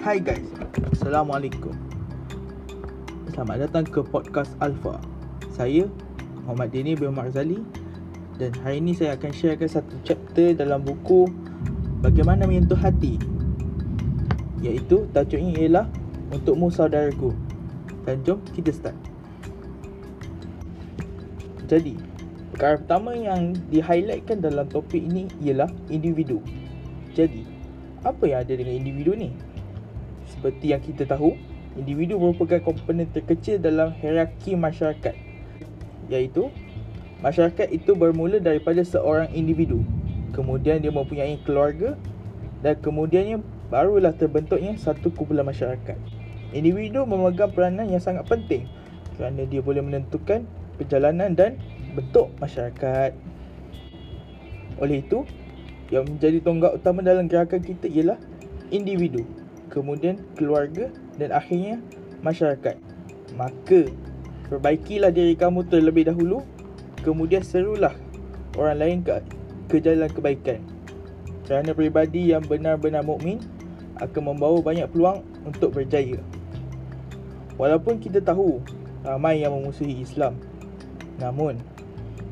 Hai guys, Assalamualaikum. Selamat datang ke podcast Alpha. Saya Muhammad Dini bin Marzali Dan hari ini saya akan sharekan satu chapter dalam buku Bagaimana menyentuh hati Iaitu tajuknya ialah Untukmu saudaraku. Dan jom kita start. Jadi Perkara pertama yang di-highlightkan dalam topik ini ialah individu. Jadi Apa yang ada dengan individu ni? Seperti yang kita tahu, individu merupakan komponen terkecil dalam hierarki masyarakat. Iaitu, masyarakat itu bermula daripada seorang individu. Kemudian dia mempunyai keluarga dan kemudiannya barulah terbentuknya satu kumpulan masyarakat. Individu memegang peranan yang sangat penting kerana dia boleh menentukan perjalanan dan bentuk masyarakat. Oleh itu, yang menjadi tonggak utama dalam gerakan kita ialah individu kemudian keluarga dan akhirnya masyarakat. Maka perbaikilah diri kamu terlebih dahulu, kemudian serulah orang lain ke ke jalan kebaikan. Kerana pribadi yang benar-benar mukmin akan membawa banyak peluang untuk berjaya. Walaupun kita tahu ramai yang memusuhi Islam, namun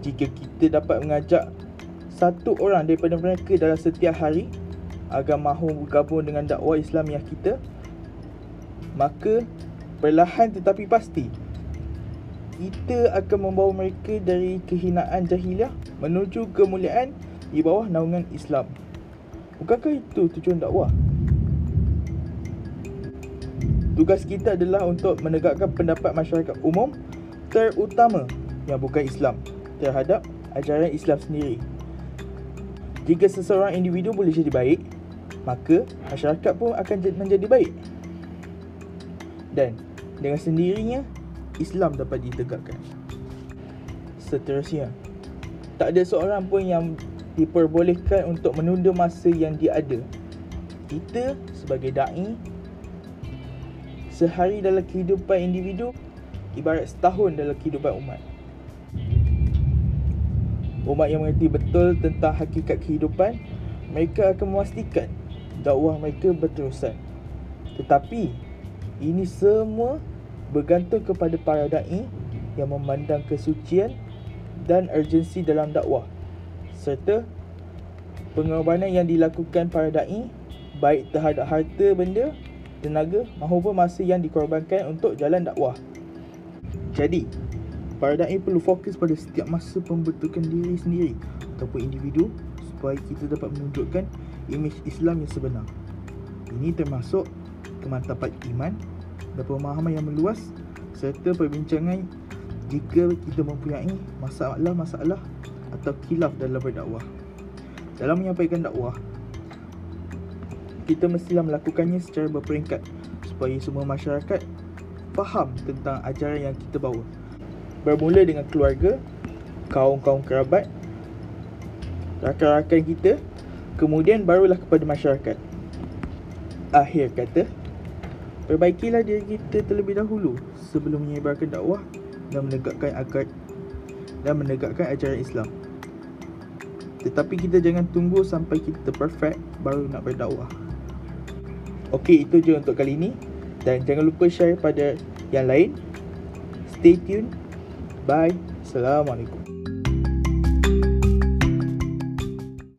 jika kita dapat mengajak satu orang daripada mereka dalam setiap hari agar mahu bergabung dengan dakwah Islamiah kita maka perlahan tetapi pasti kita akan membawa mereka dari kehinaan jahiliah menuju kemuliaan di bawah naungan Islam. Bukankah itu tujuan dakwah? Tugas kita adalah untuk menegakkan pendapat masyarakat umum terutama yang bukan Islam terhadap ajaran Islam sendiri. Jika seseorang individu boleh jadi baik, maka masyarakat pun akan menjadi baik. Dan dengan sendirinya Islam dapat ditegakkan. Seterusnya, tak ada seorang pun yang diperbolehkan untuk menunda masa yang dia ada. Kita sebagai dai sehari dalam kehidupan individu ibarat setahun dalam kehidupan umat. Umat yang mengerti betul tentang hakikat kehidupan, mereka akan memastikan dakwah mereka berterusan. Tetapi ini semua bergantung kepada para dai yang memandang kesucian dan urgensi dalam dakwah serta pengorbanan yang dilakukan para dai baik terhadap harta benda, tenaga maupun masa yang dikorbankan untuk jalan dakwah. Jadi, para dai perlu fokus pada setiap masa pembentukan diri sendiri ataupun individu supaya kita dapat menunjukkan imej Islam yang sebenar. Ini termasuk kemantapan iman dan pemahaman yang meluas serta perbincangan jika kita mempunyai masalah-masalah atau khilaf dalam berdakwah. Dalam menyampaikan dakwah, kita mestilah melakukannya secara berperingkat supaya semua masyarakat faham tentang ajaran yang kita bawa. Bermula dengan keluarga, kaum-kaum kerabat rakan-rakan kita kemudian barulah kepada masyarakat. Akhir kata perbaikilah diri kita terlebih dahulu sebelum menyebarkan dakwah dan menegakkan akad dan menegakkan ajaran Islam. Tetapi kita jangan tunggu sampai kita perfect baru nak berdakwah. Okey itu je untuk kali ini. Dan jangan lupa share pada yang lain. Stay tune bye. Assalamualaikum